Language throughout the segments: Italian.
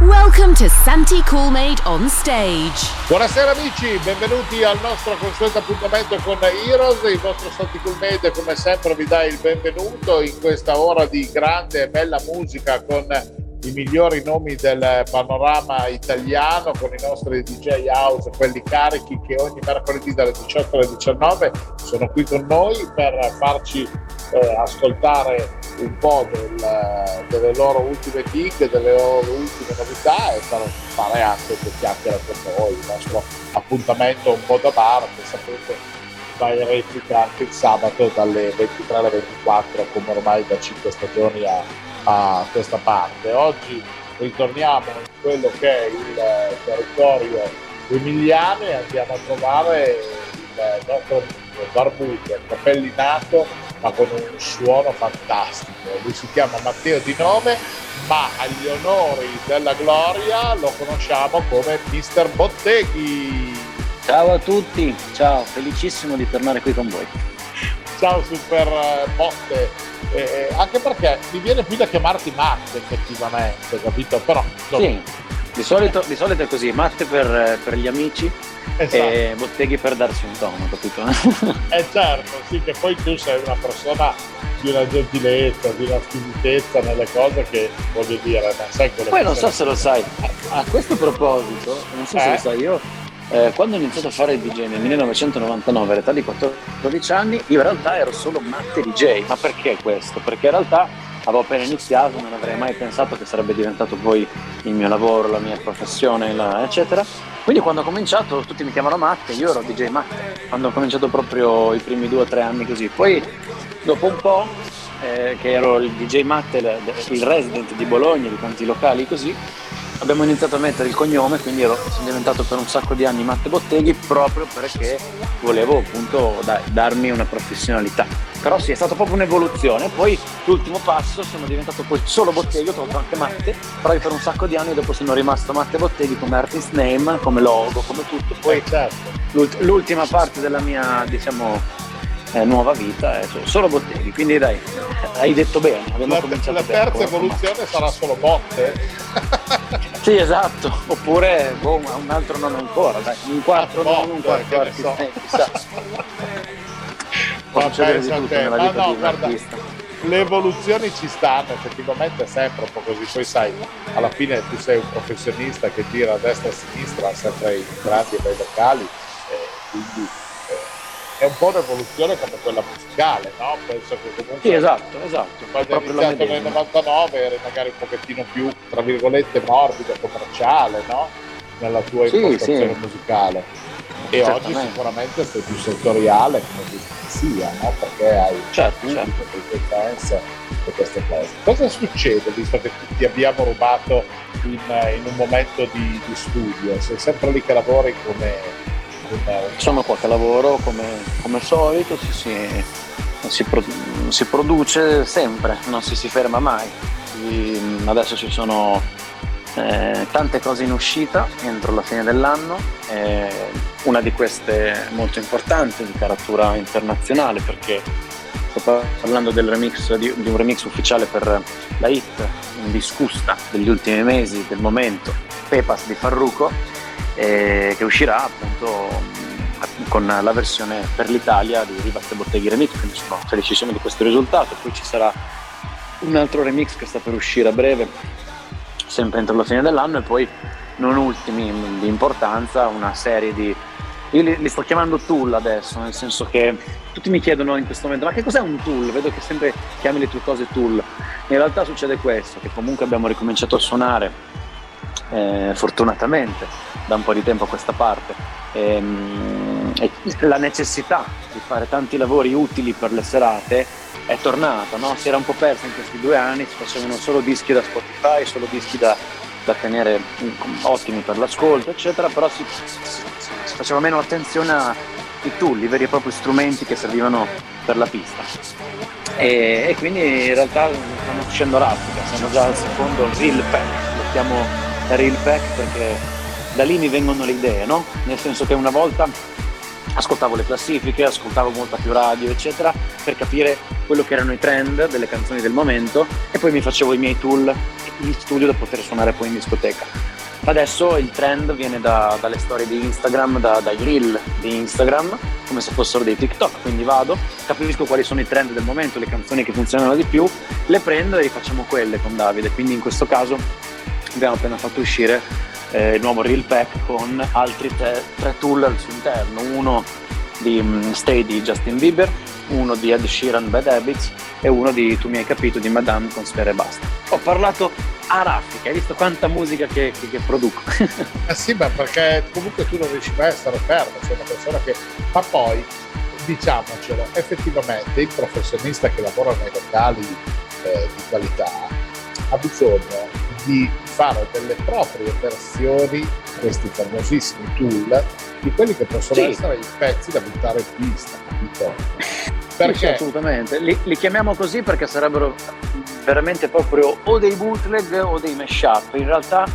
Welcome to Santi Coolmade on stage. Buonasera amici, benvenuti al nostro consueto appuntamento con Heroes. Il vostro Santi Coolmade come sempre vi dà il benvenuto in questa ora di grande e bella musica con i migliori nomi del panorama italiano con i nostri DJ house, quelli carichi che ogni mercoledì dalle 18 alle 19 sono qui con noi per farci eh, ascoltare un po' del, delle loro ultime gig, delle loro ultime novità e fare, fare anche due chiacchiere con noi, il nostro appuntamento un po' da bar che sapete va in replica anche il sabato dalle 23 alle 24 come ormai da 5 stagioni a, a questa parte. Oggi ritorniamo in quello che è il territorio emiliano e andiamo a trovare il nostro barbuto, capellinato ma con un suono fantastico. Lui si chiama Matteo di nome, ma agli onori della gloria lo conosciamo come Mister Botteghi. Ciao a tutti, ciao, felicissimo di tornare qui con voi. Ciao Super Botte, eh, anche perché mi viene più da chiamarti Matte effettivamente, capito? Però insomma... sì, di solito, di solito, è così, Matte per, per gli amici esatto. e Botteghi per darsi un tono, capito? eh certo, sì, che poi tu sei una persona di una gentilezza, di una squisitezza nelle cose che voglio dire, non sai quello Poi non so se lo sai, a questo proposito, non so eh? se lo sai, io eh, quando ho iniziato a fare il DJ nel 1999 all'età di 14 anni, io in realtà ero solo matte DJ. Ma perché questo? Perché in realtà avevo appena iniziato, non avrei mai pensato che sarebbe diventato poi il mio lavoro, la mia professione, eccetera. Quindi quando ho cominciato tutti mi chiamano Matte, io ero DJ Matte, quando ho cominciato proprio i primi due o tre anni così. Poi dopo un po', eh, che ero il DJ Matte, il resident di Bologna, di tanti locali così, abbiamo iniziato a mettere il cognome, quindi ero, sono diventato per un sacco di anni Matte Botteghi proprio perché volevo appunto da, darmi una professionalità. Però sì, è stata proprio un'evoluzione. Poi l'ultimo passo sono diventato poi solo Botteghi, ho tolto anche Matte, però io per un sacco di anni dopo sono rimasto Matte Botteghi come artist name, come logo, come tutto. Poi eh, certo. l'ultima parte della mia, diciamo, eh, nuova vita è solo Botteghi. Quindi dai, hai detto bene. La, la terza evoluzione sarà solo botte. Sì, esatto, oppure boh, un altro nome ancora, dai, un quarto nome, un quarto artista, so. chissà. Può succedere di tutto nella vita no, di un guarda, artista. Le evoluzioni ci stanno, effettivamente è sempre un po' così, poi sai, alla fine tu sei un professionista che tira a destra e a sinistra, sempre in grandi e bei locali, eh, quindi è un po' un'evoluzione come quella musicale, no? Penso che comunque... Sì, esatto, esatto. Quando hai iniziato nel 99 eri magari un pochettino più, tra virgolette, morbido, commerciale, no? Nella tua sì, impostazione sì. musicale. E oggi sicuramente sei più settoriale, come sia, no? Perché hai certo, certo. competenze e queste cose. Cosa succede, visto che ti abbiamo rubato in, in un momento di, di studio? Sei sempre lì che lavori come sono qua che lavoro come, come solito, si, si, si, si, produce sempre, non si, si ferma mai. Quindi adesso ci sono eh, tante cose in uscita entro la fine dell'anno, eh, una di queste molto importante di caratura internazionale perché sto parlando remix, di, di un remix ufficiale per la hit indiscussa degli ultimi mesi, del momento, Pepas di Farruko eh, che uscirà appunto con la versione per l'Italia di Rivaste Botteghi Remix, quindi sono felicissimo di questo risultato. Poi ci sarà un altro remix che sta per uscire a breve, sempre entro la fine dell'anno, e poi non ultimi di importanza una serie di... Io li, li sto chiamando tool adesso, nel senso che tutti mi chiedono in questo momento ma che cos'è un tool? Vedo che sempre chiami le tue cose tool. In realtà succede questo, che comunque abbiamo ricominciato a suonare eh, fortunatamente da un po' di tempo a questa parte. E, ehm, e la necessità di fare tanti lavori utili per le serate è tornata, no? si era un po' persa in questi due anni, si facevano solo dischi da Spotify, solo dischi da, da tenere mm, ottimi per l'ascolto, eccetera, però si, si, faceva meno attenzione a, i tool, i veri e propri strumenti che servivano per la pista. E, e quindi in realtà stiamo uscendo raffica, siamo già al secondo reel pack, lo chiamo reel pack perché da lì mi vengono le idee, no? Nel senso che una volta ascoltavo le classifiche, ascoltavo molta più radio, eccetera, per capire quello che erano i trend delle canzoni del momento e poi mi facevo i miei tool in studio da poter suonare poi in discoteca. Adesso il trend viene da, dalle storie di Instagram, da, dai reel di Instagram, come se fossero dei TikTok, quindi vado, capisco quali sono i trend del momento, le canzoni che funzionano di più, le prendo e rifacciamo quelle con Davide, quindi in questo caso abbiamo appena fatto uscire eh, il nuovo Reel Pack con altri te- tre tool al suo interno, uno di um, Stay di Justin Bieber, uno di Ed Sheeran Bad Habits e uno di Tu mi hai capito di Madame con Sfere e Basta. Ho parlato a raffica, hai visto quanta musica che, che, che produco? eh sì, ma perché comunque tu non riesci mai a stare fermo, sei una persona che... Ma poi, diciamocelo, effettivamente il professionista che lavora nei locali eh, di qualità ha bisogno di fare delle proprie versioni, questi famosissimi tool, di quelli che possono sì. essere i pezzi da buttare in pista, capito? Perché? Sì, assolutamente, li, li, chiamiamo così perché sarebbero veramente proprio o dei bootleg o dei mashup. In realtà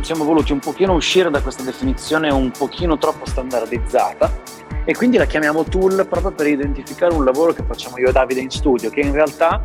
siamo voluti un pochino uscire da questa definizione un pochino troppo standardizzata e quindi la chiamiamo tool proprio per identificare un lavoro che facciamo io e Davide in studio, che in realtà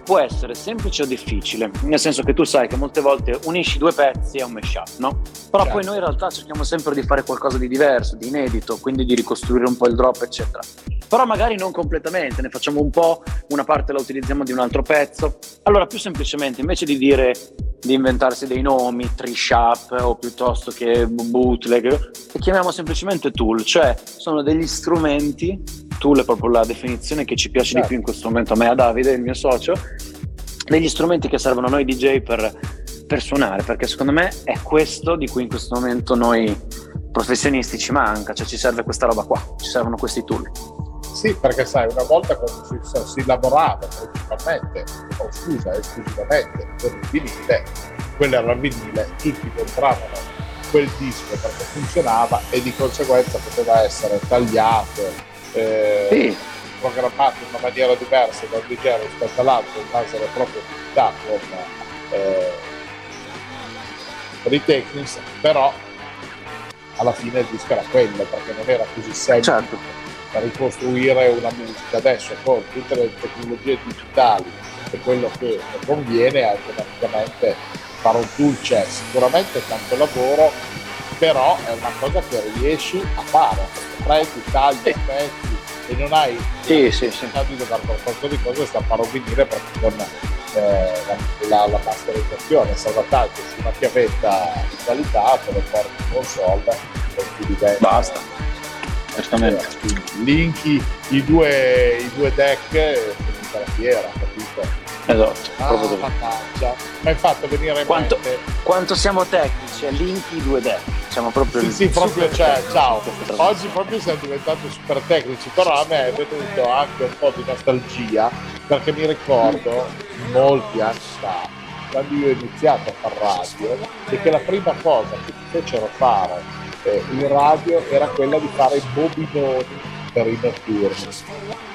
può essere semplice o difficile, nel senso che tu sai che molte volte unisci due pezzi e un mashup, no? Però certo. poi noi in realtà cerchiamo sempre di fare qualcosa di diverso, di inedito, quindi di ricostruire un po' il drop, eccetera. Però magari non completamente, ne facciamo un po', una parte la utilizziamo di un altro pezzo. Allora, più semplicemente, invece di dire di inventarsi dei nomi, trish up o piuttosto che bootleg, li chiamiamo semplicemente tool, cioè sono degli strumenti, tool è proprio la definizione che ci piace certo. di più in questo momento a me, a Davide, il mio socio, degli strumenti che servono a noi DJ per, per suonare, perché secondo me è questo di cui in questo momento noi professionisti ci manca, cioè ci serve questa roba qua, ci servono questi tool. Sì, perché sai, una volta quando si, si lavorava principalmente, o scusa, esclusivamente per il vinile, quello era il vinile, tutti compravano quel disco perché funzionava e di conseguenza poteva essere tagliato, eh, sì programmato in una maniera diversa da un DJ rispetto all'altro in base alle proprie attività con eh, i technics, però alla fine il disco era quello perché non era così semplice certo. da ricostruire una musica. Adesso con tutte le tecnologie digitali e quello che conviene automaticamente fare un tool c'è sicuramente tanto lavoro però è una cosa che riesci a fare. Prendi, tagli, pezzi e non hai sì, sì, sì. di dover per forza di cose sta a fare venire perché con eh, la, la, masterizzazione, il salvataggio su una chiavetta di qualità te lo porti in console e ti diventa basta. Certamente. eh, linki i due, i due deck e finita la fiera capito Esatto, ah, proprio mannaggia. Mi hai fatto venire quanto, quanto siamo tecnici, a due deck. Siamo proprio Sì, sì, proprio cioè, ciao. Oggi proprio siamo diventati super tecnici, però a me è venuto anche un po' di nostalgia perché mi ricordo molti anni fa quando io ho iniziato a fare radio e che la prima cosa che mi fecero fare eh, in radio era quella di fare i bobinoni per i notturni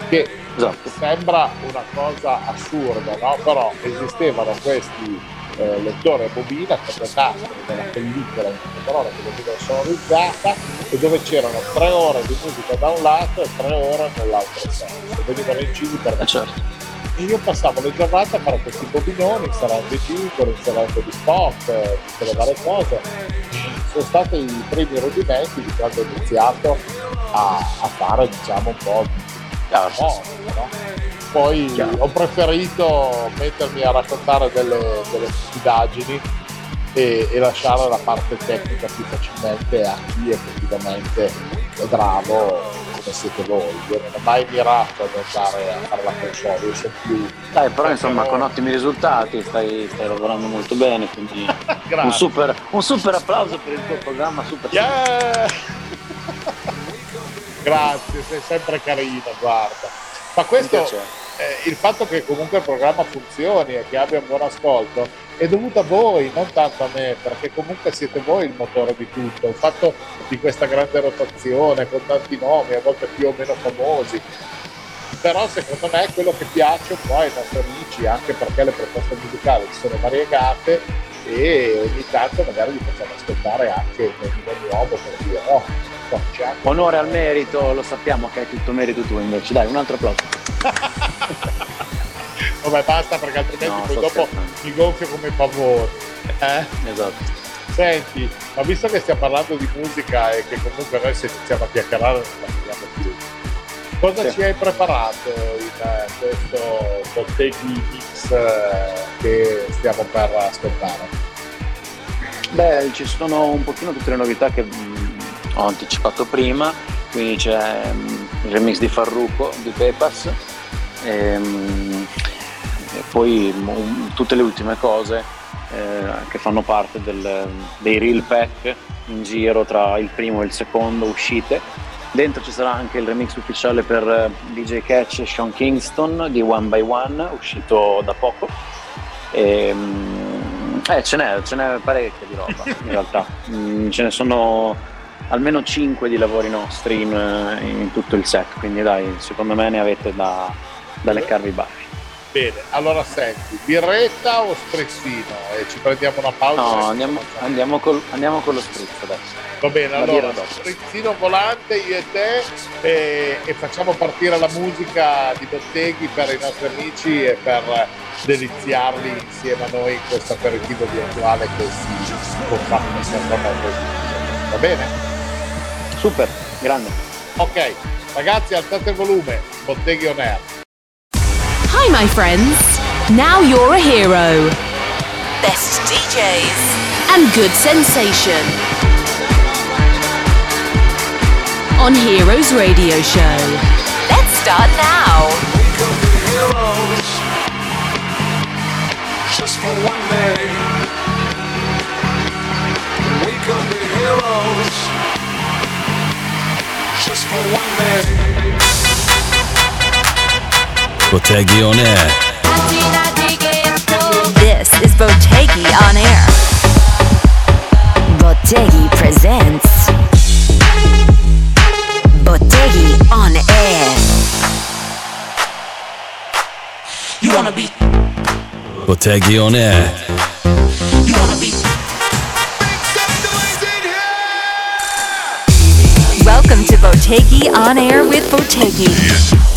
che esatto. sembra una cosa assurda no? però esistevano questi eh, lettori a bobina con le della pellicola in parole che venivano sonorizzata e dove c'erano tre ore di musica da un lato e tre ore nell'altro senso venivano incisi per eh certo. E io passavo le giornate a fare questi bobinoni, inserendo i jingle, inserendo gli spot, tutte le varie cose. Sono stati i primi rudimenti di quando ho iniziato a, a fare diciamo un po' moda, no? Poi Chiaro. ho preferito mettermi a raccontare delle, delle stupidaggini e, e, lasciare la parte tecnica più facilmente a chi effettivamente è bravo come siete voi. Io non ho mai mirato ad andare a fare la console, io sono più. Dai, però insomma con ottimi risultati, stai, stai lavorando molto bene, quindi un super, un super applauso per il tuo programma super yeah! Grazie, sei sempre carino, guarda. Ma questo eh, il fatto che comunque il programma funzioni e che abbia un buon ascolto è dovuto a voi, non tanto a me, perché comunque siete voi il motore di tutto. Il fatto di questa grande rotazione con tanti nomi, a volte più o meno famosi, però secondo me è quello che piace un po' ai nostri amici, anche perché le proposte musicali sono variegate e ogni tanto magari li facciamo ascoltare anche un nuovo per dire no. Onore al merito, lo sappiamo che è tutto merito tuo invece, dai un altro applauso. Vabbè basta perché altrimenti no, poi dopo scherzando. mi gonfio come favore. Eh? Esatto. Senti, ma visto che stiamo parlando di musica e che comunque noi se iniziamo a chiacchierare non parliamo più, cosa sì. ci hai preparato in uh, questo Botteghi Mix uh, che stiamo per ascoltare? Beh, ci sono un pochino tutte le novità che mm, ho anticipato prima, quindi c'è mm, il remix di Farruko di Pepas, e, ehm, e poi m- tutte le ultime cose eh, che fanno parte del, dei reel pack in giro tra il primo e il secondo uscite. Dentro ci sarà anche il remix ufficiale per eh, DJ Catch e Sean Kingston di One by One, uscito da poco. E, ehm, eh, ce n'è, ce n'è parecchia di roba in realtà. Mm, ce ne sono almeno 5 di lavori nostri in, in, tutto il set, quindi dai, secondo me ne avete da, da leccarvi i baffi. Bene, allora senti, birretta o sprezzino? E ci prendiamo una pausa? No, andiamo, andiamo, col, andiamo, con lo spritz adesso. Va bene, la allora sprezzino volante io e te e, e, facciamo partire la musica di Botteghi per i nostri amici e per deliziarli insieme a noi in questo aperitivo virtuale che si compatta sempre a Va bene? Super, grande. Ok, ragazzi alzate il volume, Botteghi on air. Hi, my friends. Now you're a hero. Best DJs and good sensation. On Heroes Radio Show. Let's start now. We could be heroes just for one day. Just for one day. Botteghi on air. This is Botteghi on air. Botteghi presents Botteghi on air. You wanna be Botteghi on air. You wanna be Welcome to Botegi on Air with Botegi.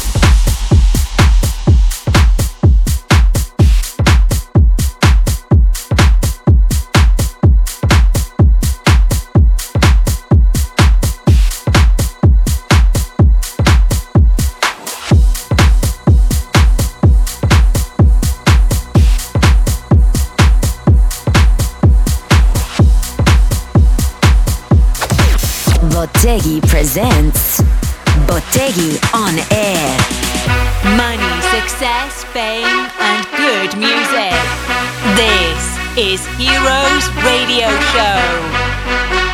Botteghi presents Botteghi on air. Money, success, fame, and good music. This is Heroes Radio Show.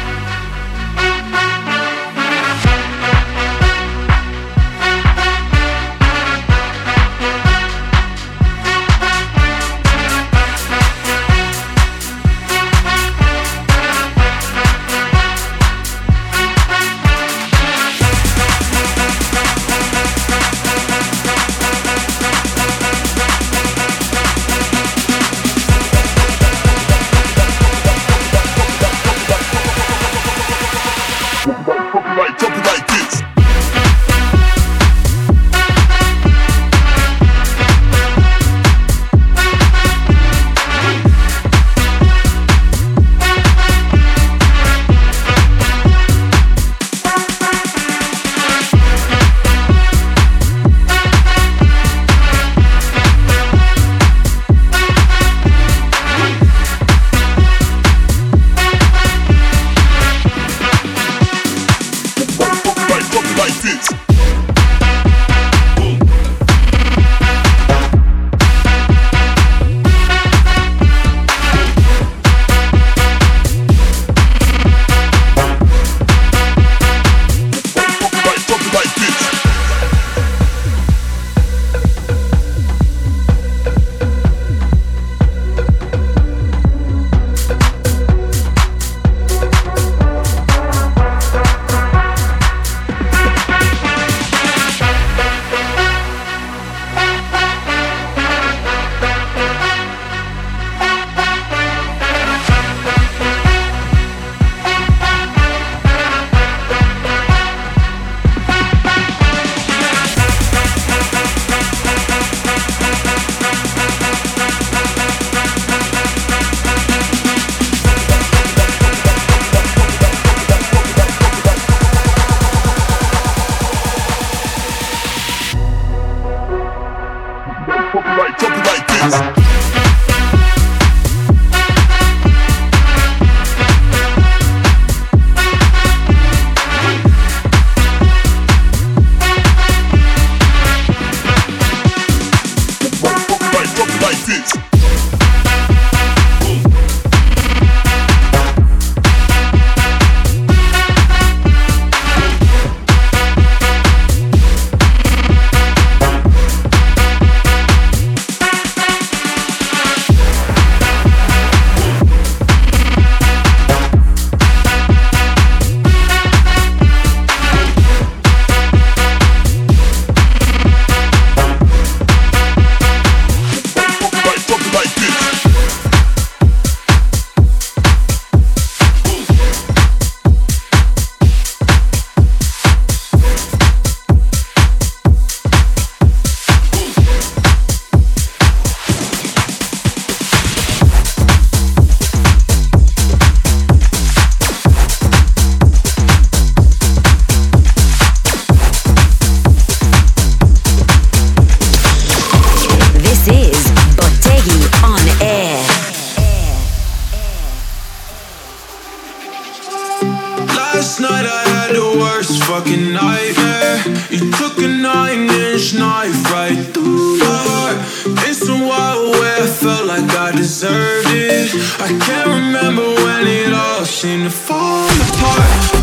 I can't remember when it all seemed to fall apart.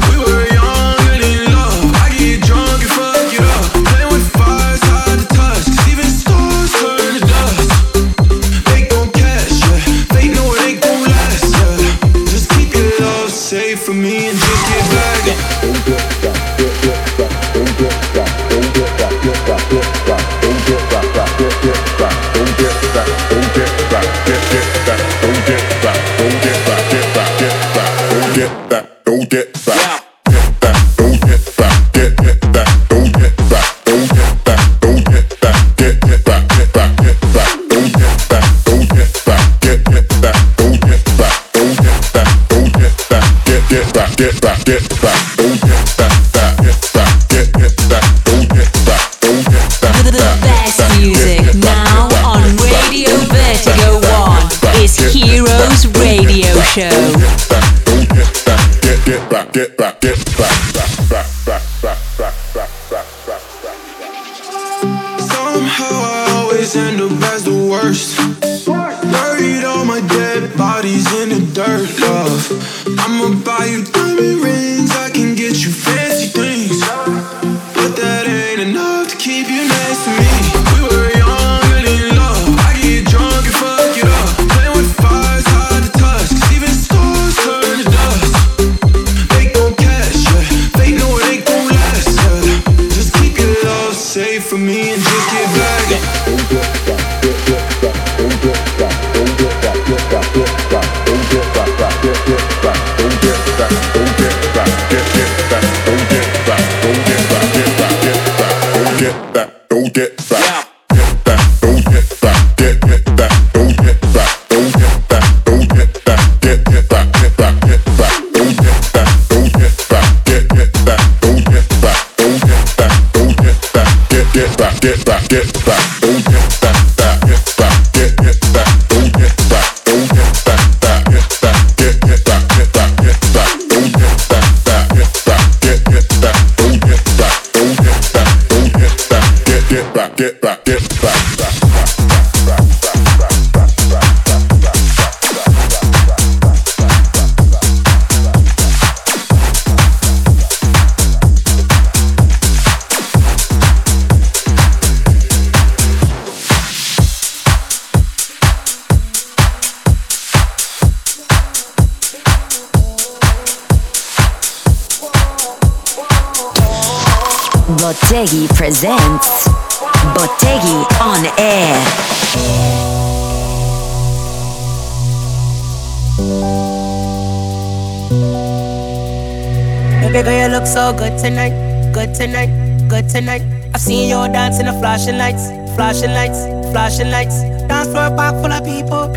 Flashing lights, flashing lights, flashing lights. Dance floor pack full of people.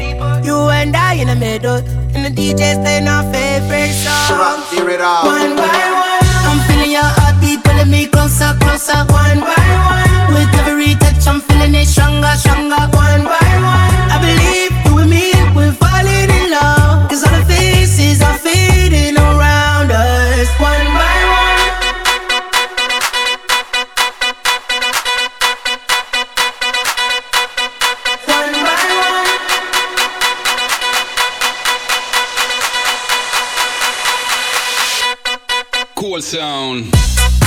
You and I in the middle, and the DJ's playing our favorite song. One by one, I'm feeling your heartbeat pulling me closer, closer. One by one, with every touch I'm feeling it stronger, stronger. One by one. soul sound.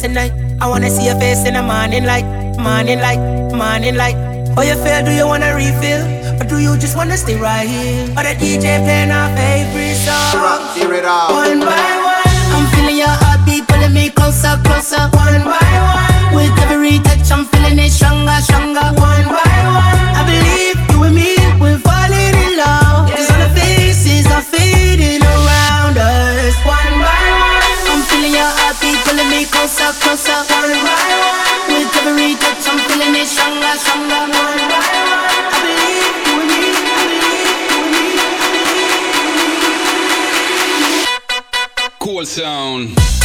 Tonight. I wanna see your face in the morning light, morning light, morning light. How you feel? Do you wanna refill? Or do you just wanna stay right here? Or the DJ playing our favorite song? One by one, I'm feeling your heartbeat pulling me closer, closer. One by one, with every touch I'm feeling it stronger, stronger. One by one, Cool sound.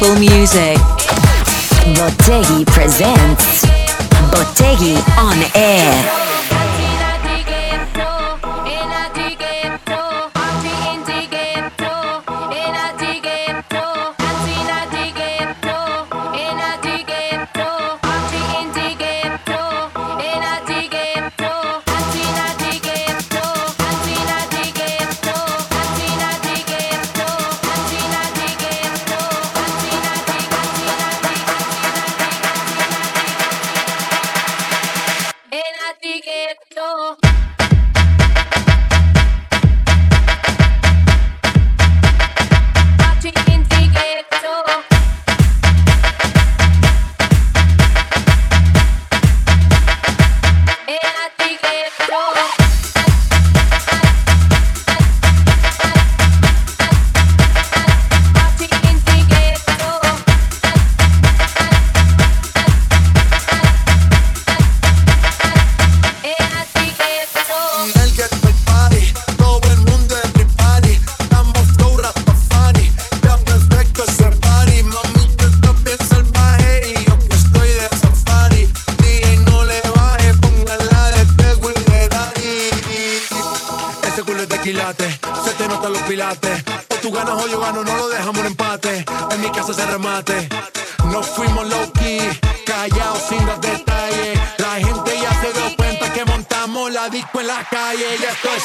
Wonderful music. Botteghi presents Botteghi on Air. O tú ganas o yo gano, no lo dejamos un empate. En mi casa se remate. Nos fuimos low key, callados sin dar detalles. La gente ya se dio cuenta que montamos la disco en la calle. Ya estoy.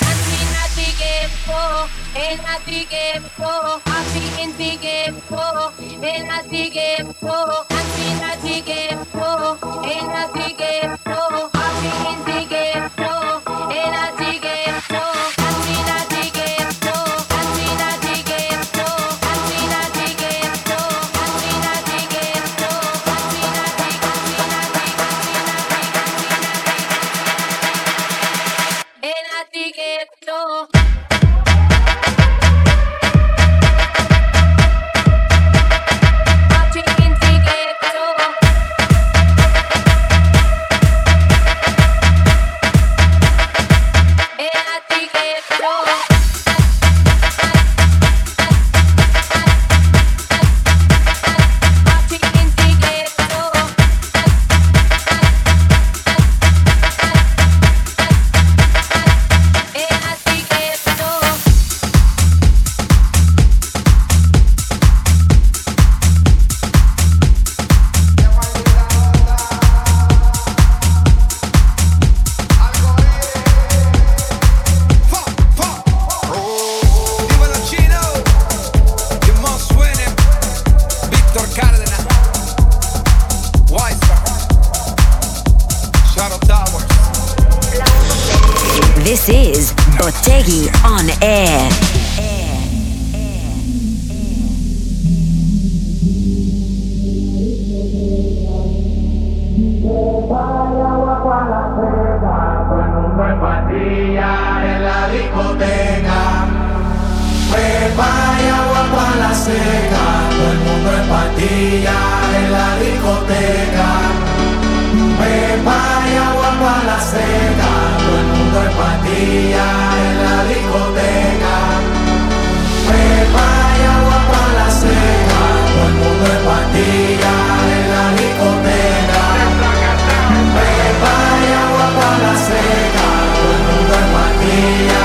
la todo el mundo en en la discoteca. Pepa y agua para la Z, todo el mundo en en la discoteca. Pepa y agua para la Z, todo el mundo en.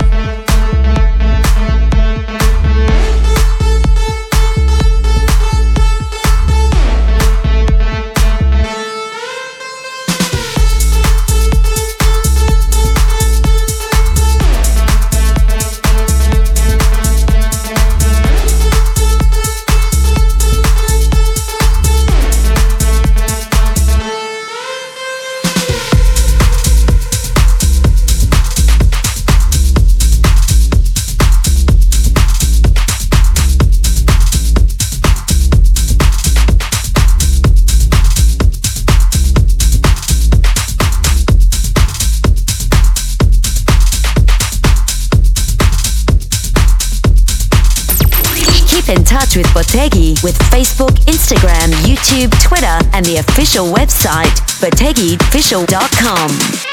Facebook, Instagram, YouTube, Twitter, and the official website, bategifficial.com.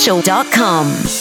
official.com.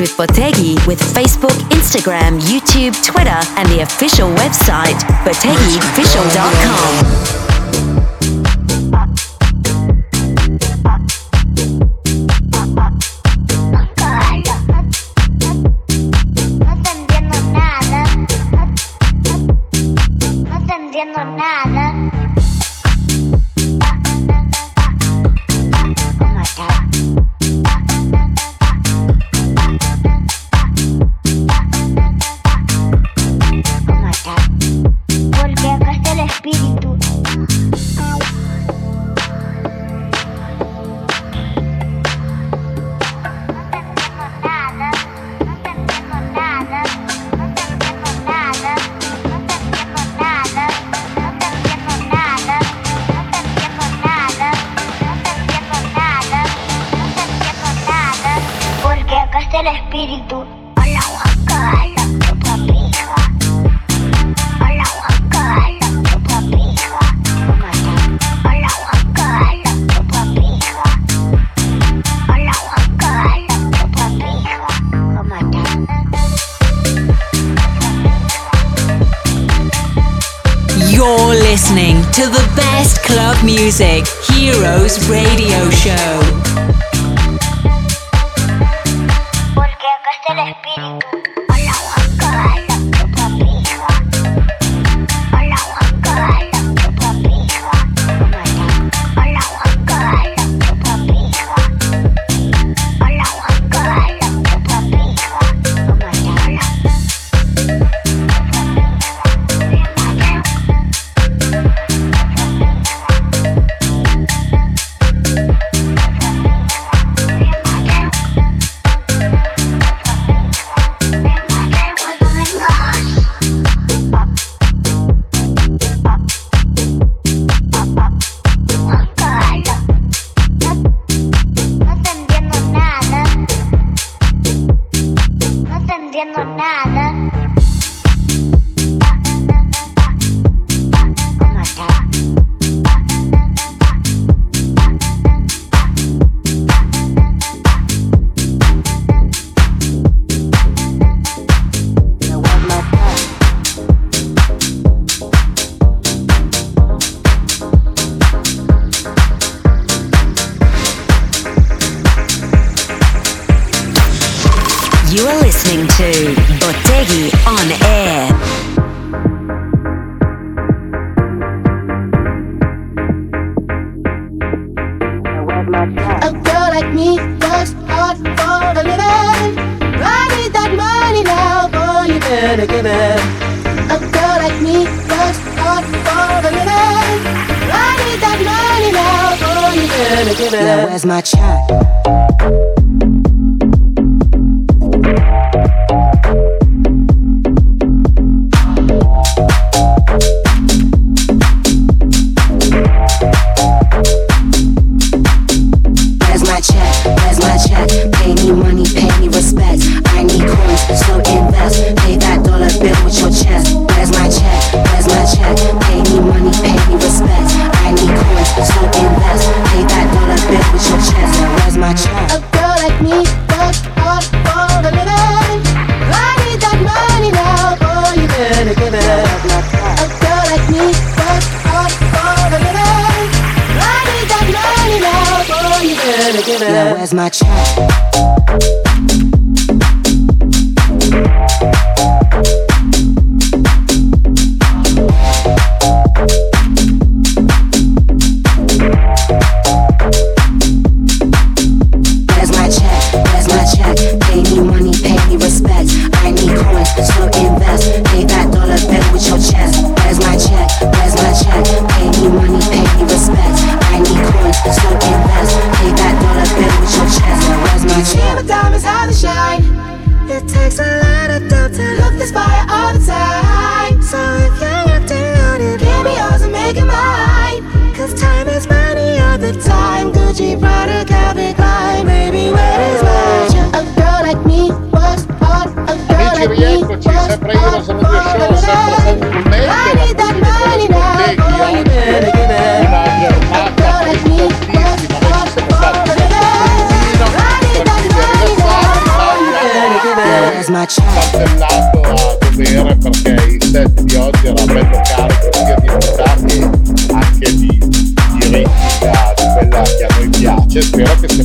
with Botegi with Facebook, Instagram, YouTube, Twitter, and the official website, botegiofficial.com. You're listening to the best club music, Heroes Radio Show. Porque acá está el espíritu. Just be que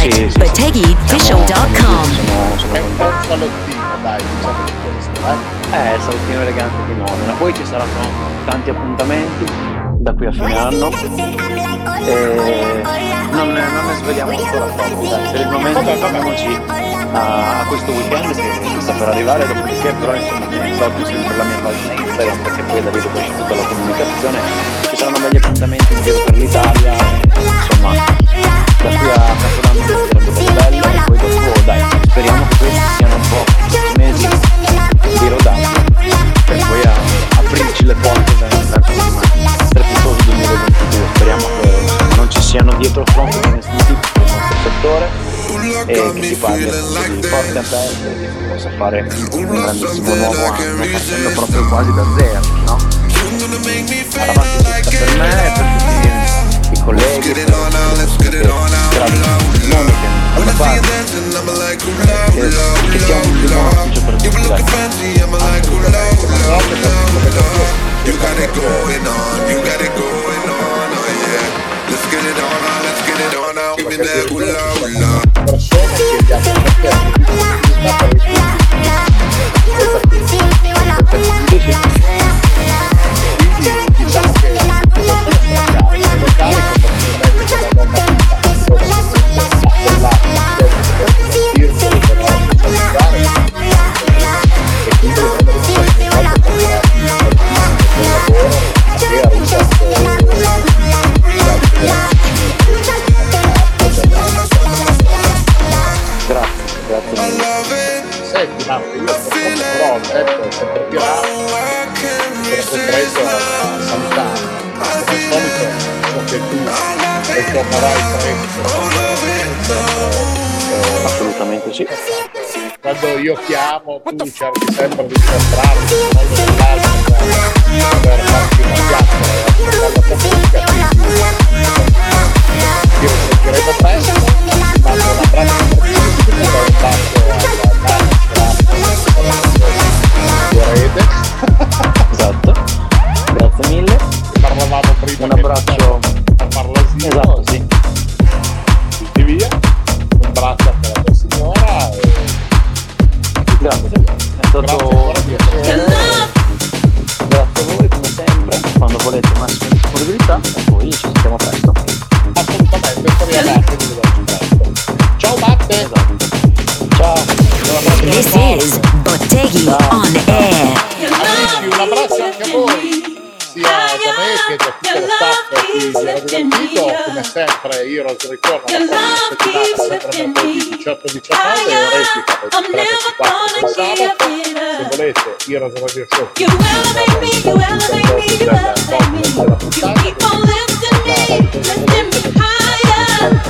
website, Sì, sì, sì. bottegiofficial.com. È un po' salottino, dai, diciamo di questo, eh? Eh, il salottino elegante di Modena. Poi ci saranno tanti appuntamenti da qui a fine anno. E non ne, non ne sveliamo ancora troppo. Dai. Per il momento fermiamoci a, a questo weekend che sta per arrivare, dopodiché però insomma mi ricordo sempre la mia pagina Instagram perché poi da lì dove c'è tutta la comunicazione. Ci saranno degli appuntamenti in giro per l'Italia. Insomma, da qui a e che si parli appunto di porte aperte che si possa fare un grandissimo nuovo anno partendo proprio quasi da zero no? avanti tutta per me e per tutti i colleghi per tutti i nomi che fanno parte che, che sia un buon ufficio per tutti dai. You got it going on, you got it going Give me that ooh la io chiamo, tu cerchi sempre di incontrarmi per, farti una chiacchiera e ascoltare la sempre quando volete massima disponibilità e poi ci sentiamo presto assolutamente sempre, Heroes ritorna la prossima settimana, sempre mercoledì 18-19 e replica del 3 24 del sabato. Se volete, Heroes Radio Show. You elevate me, you elevate me, you elevate me. You keep on lifting me, lifting me higher.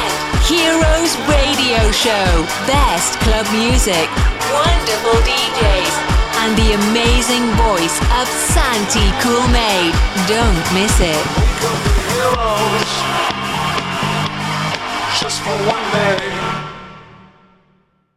Heroes Radio Show. Best club music, wonderful DJs, and the amazing voice of Santi Cool Made. Don't miss it. Just for one day.